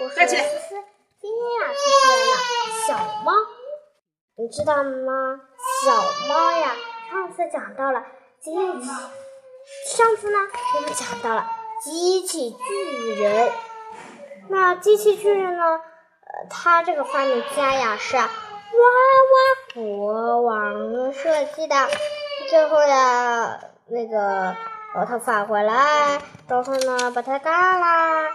我是思思，今天呀，出现了小猫，你知道吗？小猫呀，上次讲到了机器，上次呢，我们讲到了机器巨人。那机器巨人呢？呃，他这个发明家呀，是娃娃国王设计的。最后呀，那个把它返回来，然后呢，把它干了。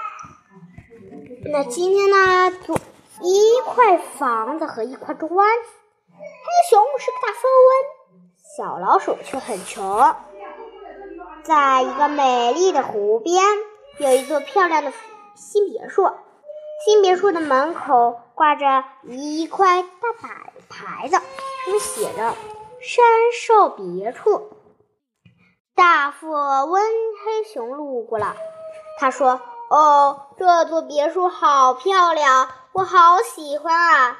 那今天呢，做一块房子和一块砖。黑熊是个大富翁，小老鼠却很穷。在一个美丽的湖边，有一座漂亮的新别墅。新别墅的门口挂着一块大摆牌子，上面写着“山寿别墅”。大富翁黑熊路过了，他说。哦，这座别墅好漂亮，我好喜欢啊！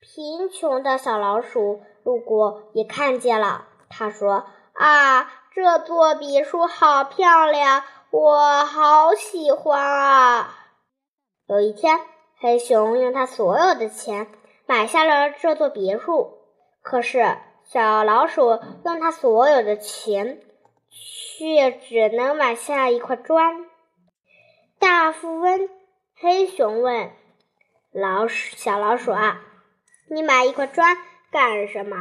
贫穷的小老鼠路过也看见了，他说：“啊，这座别墅好漂亮，我好喜欢啊！”有一天，黑熊用他所有的钱买下了这座别墅，可是小老鼠用他所有的钱却只能买下一块砖。大富翁黑熊问：“老鼠，小老鼠啊，你买一块砖干什么？”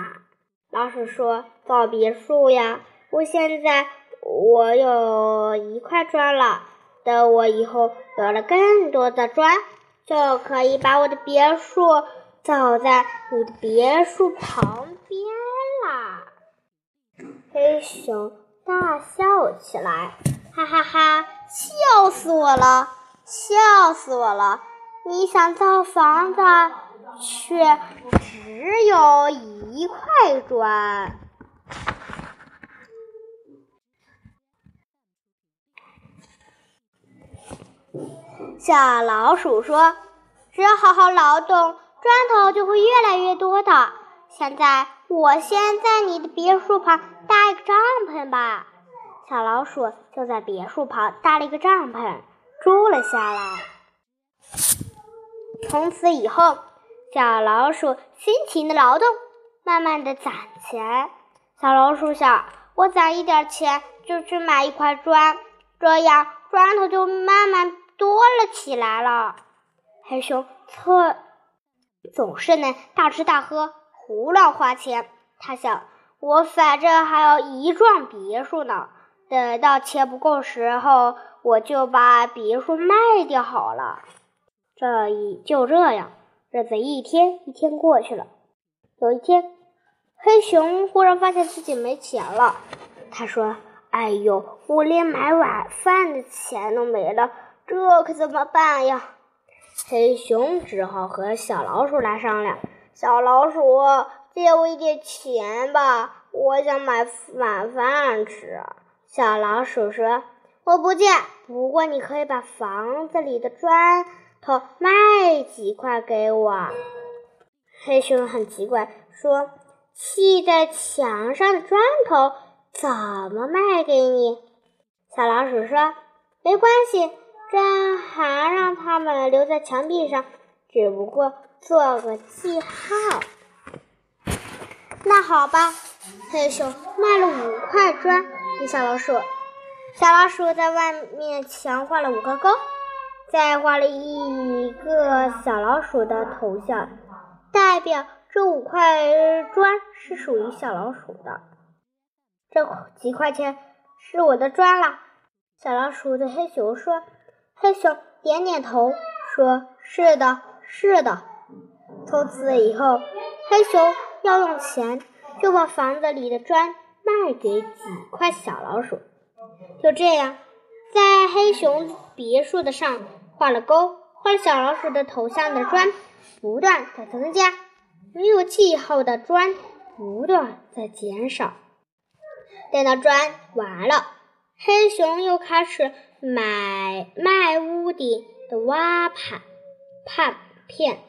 老鼠说：“造别墅呀！我现在我有一块砖了，等我以后有了更多的砖，就可以把我的别墅造在你的别墅旁边啦。”黑熊大笑起来。哈哈哈！笑死我了，笑死我了！你想造房子，却只有一块砖。小老鼠说：“只要好好劳动，砖头就会越来越多的。现在，我先在你的别墅旁搭一个帐篷吧。”小老鼠就在别墅旁搭了一个帐篷，住了下来。从此以后，小老鼠辛勤的劳动，慢慢的攒钱。小老鼠想，我攒一点钱就去买一块砖，这样砖头就慢慢多了起来了。黑熊特总是能大吃大喝，胡乱花钱。他想，我反正还有一幢别墅呢。等到钱不够时候，我就把别墅卖掉好了。这一就这样，日子一天一天过去了。有一天，黑熊忽然发现自己没钱了。他说：“哎呦，我连买晚饭的钱都没了，这可怎么办呀？”黑熊只好和小老鼠来商量：“小老鼠，借我一点钱吧，我想买晚饭吃。”小老鼠说：“我不借，不过你可以把房子里的砖头卖几块给我。”黑熊很奇怪，说：“砌在墙上的砖头怎么卖给你？”小老鼠说：“没关系，这还让他们留在墙壁上，只不过做个记号。”那好吧，黑熊卖了五块砖。给小老鼠，小老鼠在外面墙画了五个勾，再画了一个小老鼠的头像，代表这五块砖是属于小老鼠的。这几块钱是我的砖了。小老鼠对黑熊说：“黑熊点点头，说是的，是的。”从此以后，黑熊要用钱，就把房子里的砖。卖给几块小老鼠，就这样，在黑熊别墅的上画了勾，画了小老鼠的头像的砖不断在增加，没有记号的砖不断在减少。等到砖完了，黑熊又开始买卖屋顶的挖盘盘片。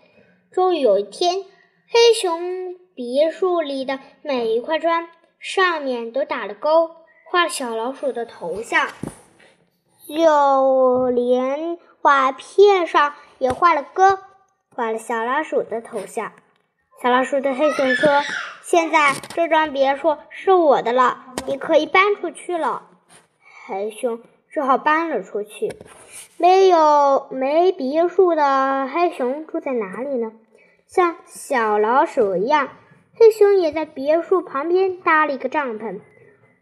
终于有一天，黑熊别墅里的每一块砖。上面都打了勾，画了小老鼠的头像，就连瓦片上也画了勾，画了小老鼠的头像。小老鼠对黑熊说：“现在这幢别墅是我的了，你可以搬出去了。”黑熊只好搬了出去。没有没别墅的黑熊住在哪里呢？像小老鼠一样，黑熊也在别墅旁边搭了一个帐篷，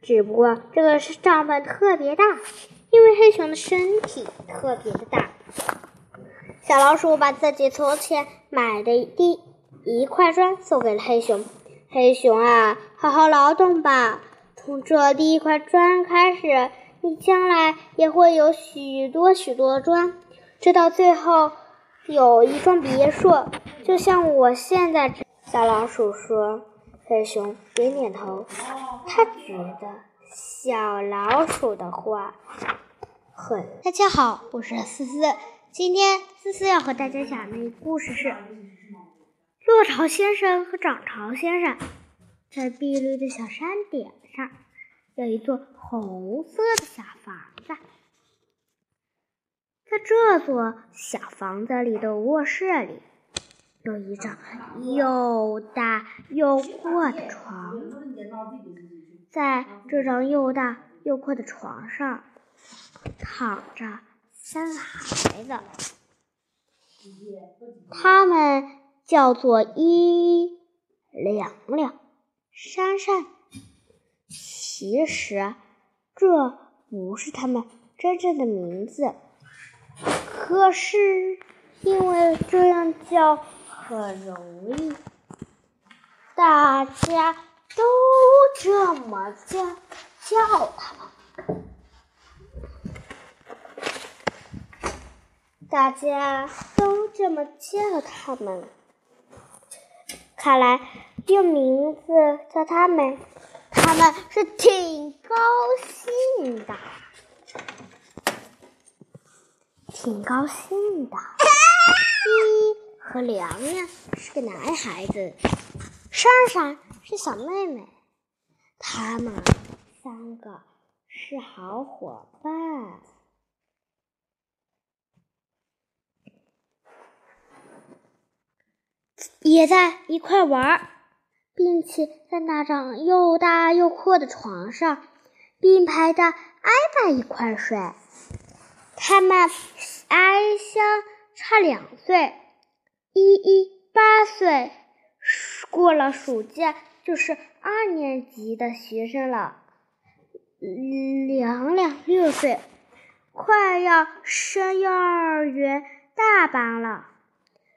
只不过这个是帐篷特别大，因为黑熊的身体特别的大。小老鼠把自己从前买的第一块砖送给了黑熊。黑熊啊，好好劳动吧！从这第一块砖开始，你将来也会有许多许多砖，直到最后有一幢别墅，就像我现在。小老鼠说：“黑熊点点头，他觉得小老鼠的话很……大家好，我是思思，今天思思要和大家讲的故事是。”落潮先生和涨潮先生在碧绿的小山顶上有一座红色的小房子，在这座小房子里的卧室里有一张又大又阔的床，在这张又大又阔的床上躺着三个孩子，他们。叫做一两两、珊珊，其实这不是他们真正的名字，可是因为这样叫很容易，大家都这么叫叫他。大家都这么叫他们。看来用名字叫他们，他们是挺高兴的，挺高兴的。一 和凉凉是个男孩子，珊珊是小妹妹，他们三个是好伙伴。也在一块玩，并且在那张又大又阔的床上并排的挨在一块睡。他们挨相差两岁，依依八岁，过了暑假就是二年级的学生了。凉凉六岁，快要升幼儿园大班了。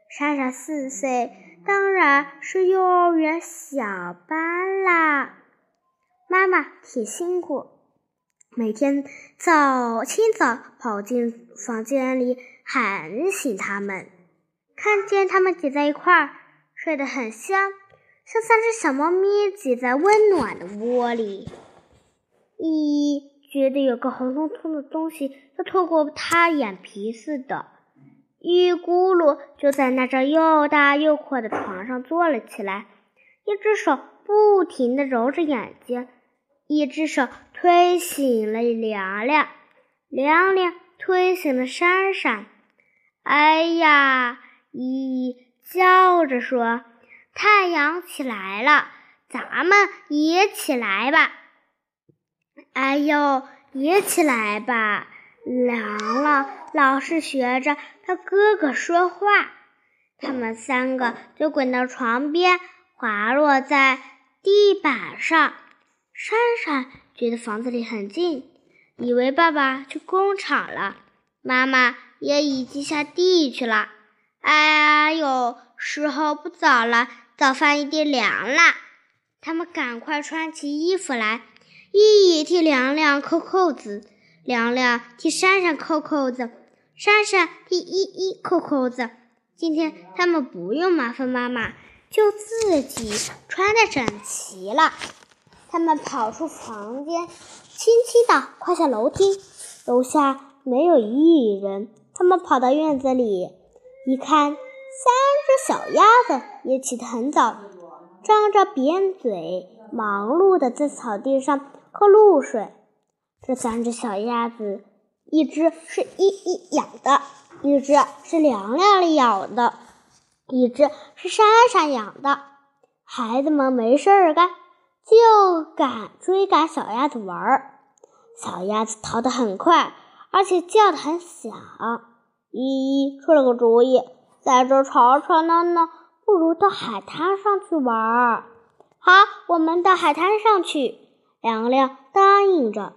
莎莎四岁，当然是幼儿园小班啦。妈妈挺辛苦，每天早清早跑进房间里喊醒他们，看见他们挤在一块儿，睡得很香，像三只小猫咪挤在温暖的窝里。依依觉得有个红彤彤的东西要透过它眼皮似的。一咕噜就在那张又大又阔的床上坐了起来，一只手不停地揉着眼睛，一只手推醒了凉凉，凉凉推醒了珊珊。哎呀！依依叫着说：“太阳起来了，咱们也起来吧！”哎呦，也起来吧！凉了，老是学着他哥哥说话。他们三个就滚到床边，滑落在地板上。珊珊觉得房子里很静，以为爸爸去工厂了，妈妈也已经下地去了。哎呀，有，时候不早了，早饭一定凉了。他们赶快穿起衣服来，一替凉凉扣扣子。凉凉替珊珊扣扣子，珊珊替依依扣扣子。今天他们不用麻烦妈妈，就自己穿戴整齐了。他们跑出房间，轻轻地跨下楼梯。楼下没有一人。他们跑到院子里，一看，三只小鸭子也起得很早，张着扁嘴，忙碌地在草地上喝露水。这三只小鸭子，一只是依依养的，一只是凉凉养的，一只是珊珊养的。孩子们没事儿干，就赶追赶小鸭子玩儿。小鸭子逃得很快，而且叫得很响。依依出了个主意，在这吵吵闹闹，不如到海滩上去玩儿。好，我们到海滩上去。凉凉答应着。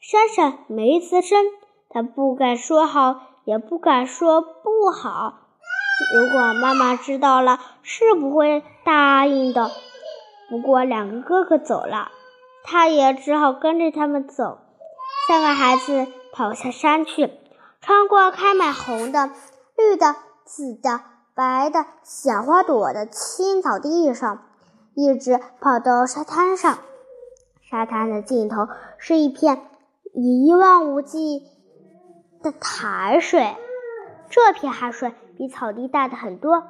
珊珊没吱声，她不敢说好，也不敢说不好。如果妈妈知道了，是不会答应的。不过两个哥哥走了，她也只好跟着他们走。三个孩子跑下山去，穿过开满红的、绿的、紫的、白的小花朵的青草地上，一直跑到沙滩上。沙滩的尽头是一片一望无际的海水。这片海水比草地大的很多，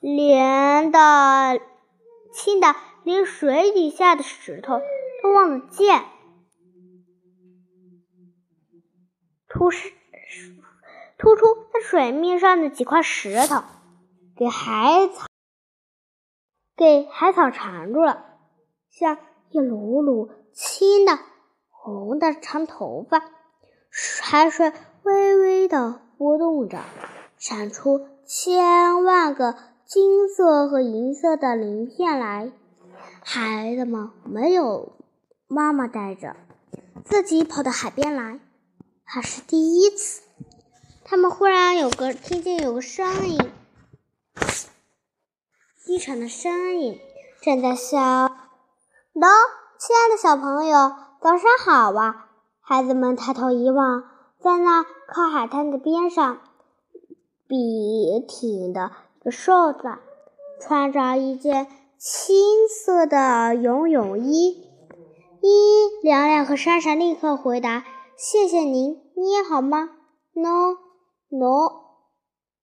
连的、清的，连水底下的石头都望得见。突是突出在水面上的几块石头，给海草给海草缠住了，像一缕缕青的、红的长头发。海水微微的。波动着，闪出千万个金色和银色的鳞片来。孩子们没有妈妈带着，自己跑到海边来，还是第一次。他们忽然有个听见有个声音，低沉的声音，正在笑：“喏，亲爱的小朋友，早上好啊！”孩子们抬头一望。在那靠海滩的边上，笔挺的一个瘦子，穿着一件青色的游泳衣。一凉凉和珊珊立刻回答：“谢谢您，你也好吗？”“No，No，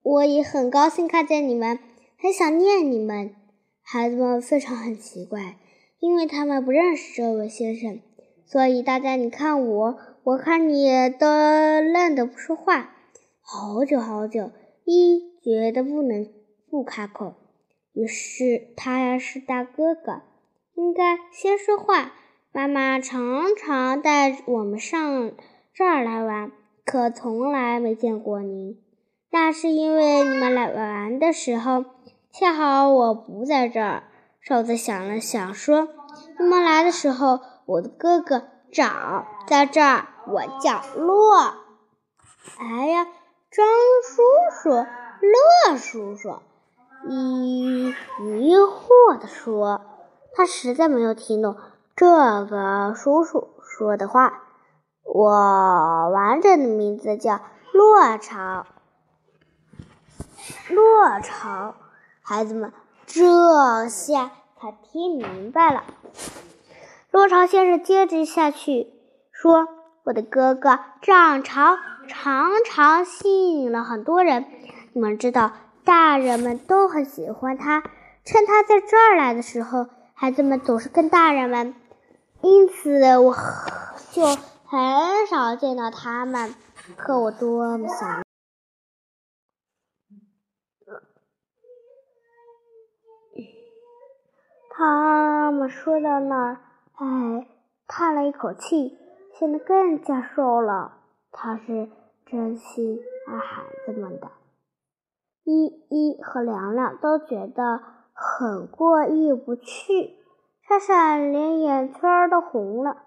我也很高兴看见你们，很想念你们。”孩子们非常很奇怪，因为他们不认识这位先生，所以大家你看我。我看你都愣得不说话，好久好久，一觉得不能不开口。于是他是大哥哥，应该先说话。妈妈常常带我们上这儿来玩，可从来没见过您。那是因为你们来玩的时候，恰好我不在这儿。瘦子想了想说：“你们来的时候，我的哥哥长在这儿。”我叫洛，哎呀，张叔叔、乐叔叔疑疑惑地说：“他实在没有听懂这个叔叔说的话。我完整的名字叫洛潮，洛潮。”孩子们这下他听明白了。洛潮先生接着下去说。我的哥哥涨潮常常吸引了很多人，你们知道，大人们都很喜欢他。趁他在这儿来的时候，孩子们总是跟大人们，因此我就很少见到他们。可我多么想他们说到那儿，哎，叹了一口气。显得更加瘦了。他是真心爱孩子们的。依依和凉凉都觉得很过意不去，闪闪连眼圈都红了。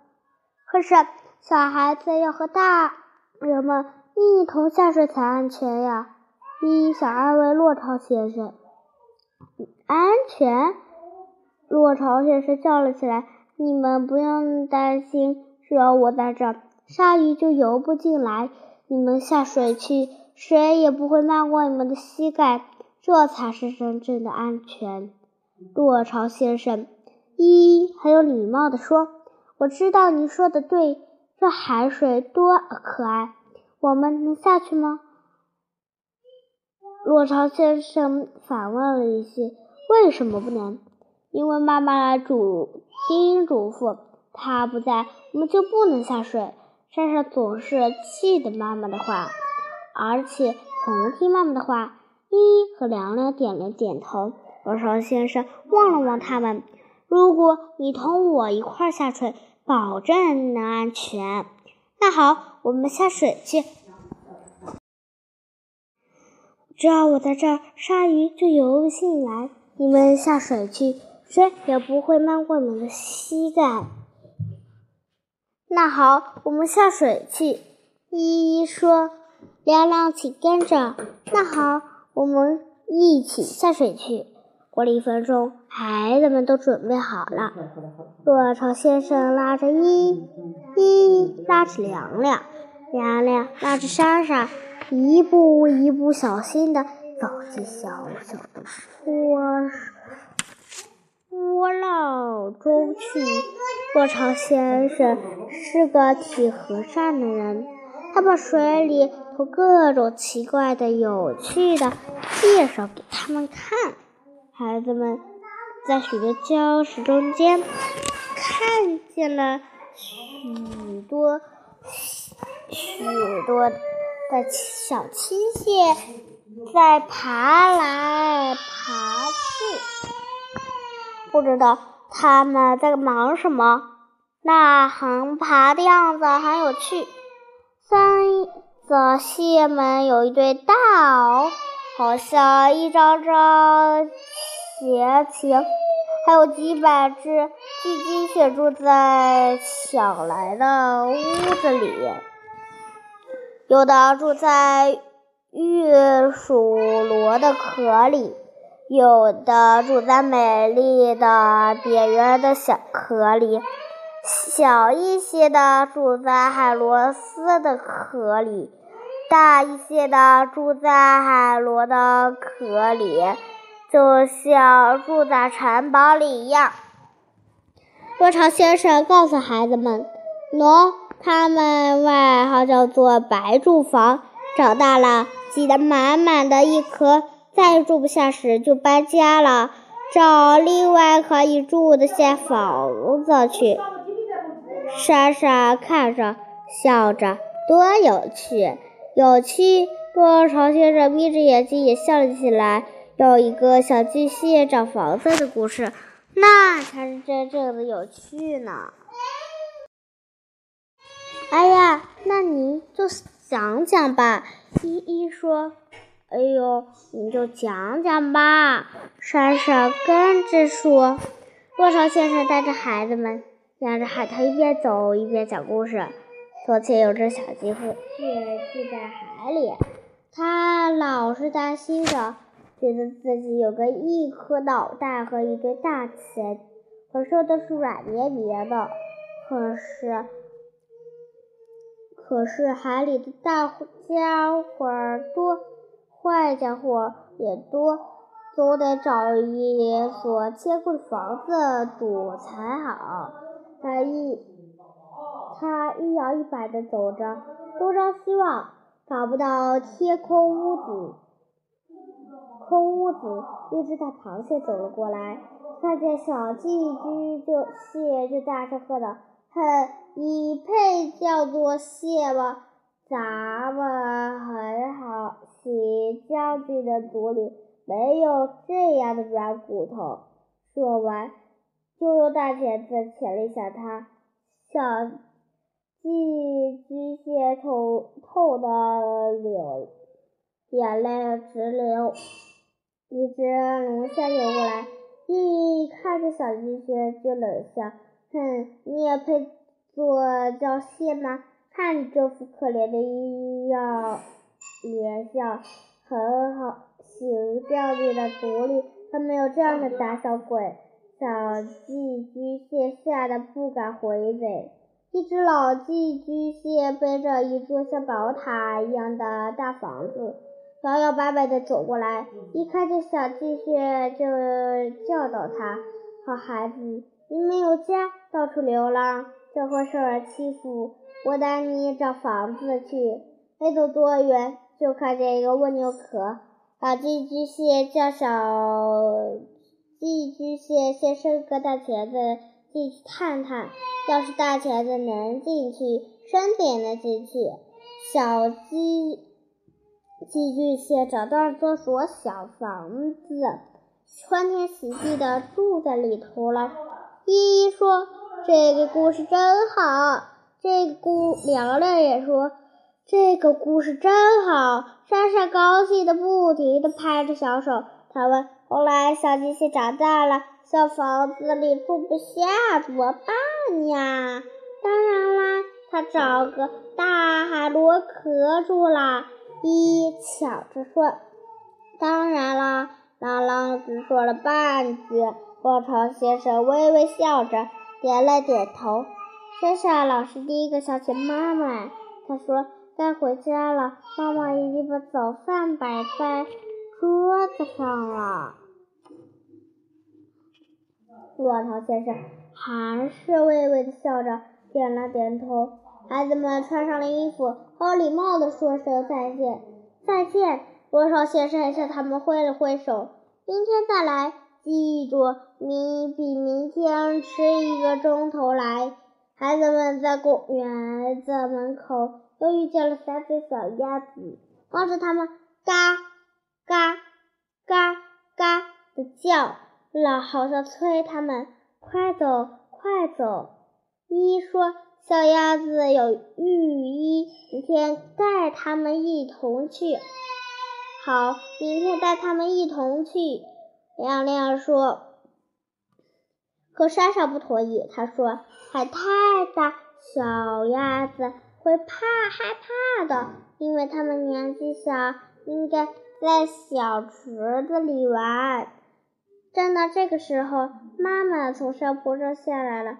可是小孩子要和大人们一同下水才安全呀！依依想安慰落潮先生。安全？落潮先生叫了起来：“你们不用担心。”只要我在这，鲨鱼就游不进来。你们下水去，水也不会漫过你们的膝盖，这才是真正的安全。落潮先生，依依很有礼貌地说：“我知道你说的对，这海水多可爱。我们能下去吗？”落潮先生反问了一句：“为什么不能？”因为妈妈来嘱叮嘱咐。他不在，我们就不能下水。珊珊总是记得妈妈的话，而且同听妈妈的话。依依和凉凉点了点头。多少先生望了望他们：“如果你同我一块下水，保证能安全。”那好，我们下水去。只要我在这儿，鲨鱼就游不进来。你们下水去，水也不会漫过你们的膝盖。那好，我们下水去。依依说：“凉凉，请跟着。”那好，我们一起下水去。过了一分钟，孩子们都准备好了。落潮先生拉着依依，依依拉着凉凉，凉凉拉着莎莎，一步一步小心地走进小小的波波浪中去。落潮先生是个挺和善的人，他把水里头各种奇怪的、有趣的介绍给他们看。孩子们在许多礁石中间看见了许多许多的小青蟹在爬来爬去，不知道他们在忙什么。那横爬的样子很有趣。三则蟹们有一对大螯，好像一张张斜情，还有几百只巨金蟹住在抢来的屋子里，有的住在玉鼠螺的壳里，有的住在美丽的扁圆的小壳里。小一些的住在海螺丝的壳里，大一些的住在海螺的壳里，就像住在城堡里一样。多巢先生告诉孩子们：“喏，他们外号叫做白住房，长大了挤得满满的一颗，再住不下时就搬家了，找另外可以住的些房子去。”莎莎看着，笑着，多有趣！有趣！多巢先生眯着眼睛也笑了起来。有一个小巨蟹找房子的故事，那才是真正的有趣呢。哎呀，那你就讲讲吧。依依说：“哎呦，你就讲讲吧。”莎莎跟着说。多巢先生带着孩子们。沿着海滩一边走一边讲故事。从前有只小鸡蟹住在海里，它老是担心着，觉得自己有个一颗脑袋和一对大钳，可是都是软绵绵的。可是，可是海里的大家伙多，坏家伙也多，总得找一所坚固的房子躲才好。他一他一摇一摆地走着，东张西望，找不到天空屋子。空屋子，一只大螃蟹走了过来，看见小寄居就蟹，就大声喝道：“哼，你配叫做蟹吗？咱们很好，齐将军的族里没有这样的软骨头。”说完。就用大钳子钳了一下它，小寄居蟹痛痛的流眼泪直流。一只龙虾游过来，一看见小寄居蟹就冷笑：“哼，你也配做叫蟹吗？看你这副可怜的样脸笑，很好，行将军的族里还没有这样的胆小鬼。”小寄居蟹吓得不敢回嘴。一只老寄居蟹背着一座像宝塔一样的大房子，摇摇摆摆地走过来。一看见小寄蟹，就教导他：“好孩子，你没有家，到处流浪，就会受人欺负。我带你找房子去。”没走多远，就看见一个蜗牛壳。把寄居蟹叫小。寄居蟹先伸个大钳子进去探探，要是大钳子能进去，身体也能进去。小鸡寄居蟹找到了这所小房子，欢天喜地的住在里头了。依依说：“这个故事真好。”这个故凉凉也说：“这个故事真好。”莎莎高兴的不停的拍着小手。他问：“后来小鸡蟹长大了，小房子里住不下，怎么办呀？”当然啦，他找个大海螺壳住了。依依抢着说：“当然啦！”朗朗只说了半句。波潮先生微微笑着，点了点头。莎莎老师第一个想起妈妈，他说：“该回家了，妈妈已经把早饭摆在桌子上了。”波潮先生还是微微的笑着，点了点头。孩子们穿上了衣服，好礼貌地说声再见。再见，罗少先生向他们挥了挥手。明天再来，记住，明比明天迟一个钟头来。孩子们在公园的门口又遇见了三只小鸭子，望着它们嘎嘎嘎嘎的叫，了好像催他们快走快走。依依说。小鸭子有浴衣，明天带它们一同去。好，明天带它们一同去。亮亮说。可莎莎不同意，她说海太大，小鸭子会怕害怕的，因为它们年纪小，应该在小池子里玩。正当这个时候，妈妈从山坡上下来了，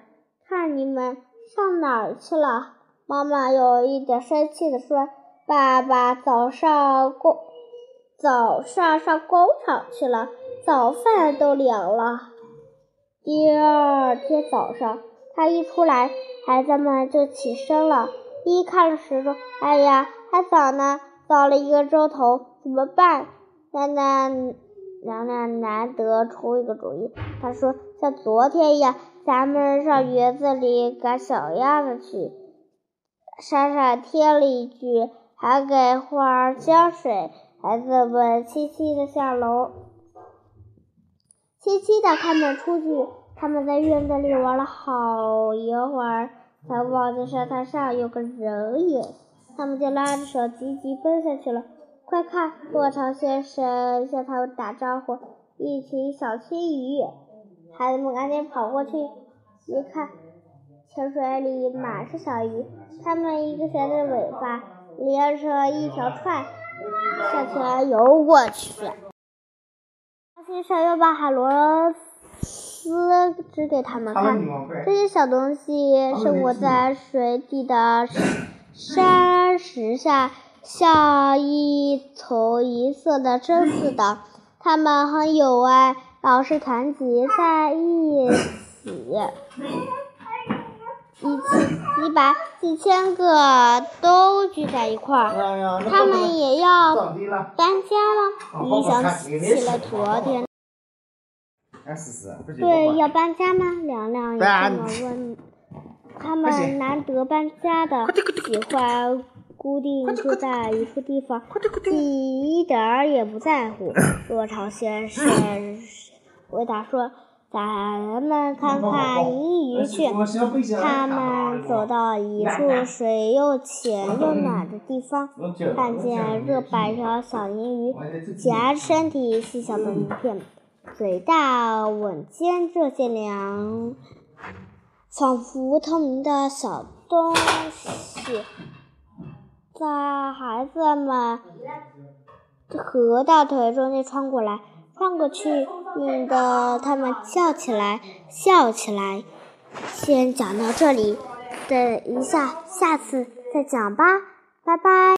看你们。上哪儿去了？妈妈有一点生气地说：“爸爸早上工早上上工厂去了，早饭都凉了。”第二天早上，他一出来，孩子们就起身了。一看时钟，哎呀，还早呢，早了一个钟头，怎么办？奶奶娘娘难得出一个主意，她说：“像昨天一样。”咱们上园子里赶小鸭子去。莎莎添了一句，还给花儿浇水。孩子们齐齐的下楼，轻轻的开门出去。他们在院子里玩了好一会儿，才望见沙滩上有个人影。他们就拉着手急急奔下去了。快看，落潮先生向他们打招呼，一群小青鱼。孩子们赶紧跑过去，一看，泉水里满是小鱼，它们一个悬着尾巴，连成一条串，向前游过去。先生又把海螺丝指给他们看，这些小东西生活在水底的山石下，像一丛银色的针似的，它们很有爱。老是团结在一起，一起几百、几千个都聚在一块儿。他们也要搬家了。你想起了昨天。对，要搬家吗？凉凉也这么问。他们难得搬家的，喜欢。固定住在一处地方，你一点儿也不在乎。落潮先生回答说：“咱们看看银鱼去。”他们走到一处水又浅又暖的地方，看见这百条小银鱼夹着身体细小的鳞片，嘴大吻尖这些凉，仿佛透明的小东西。在孩子们和大腿中间穿过来，转过去，引得他们笑起来，笑起来。先讲到这里，等一下，下次再讲吧，拜拜。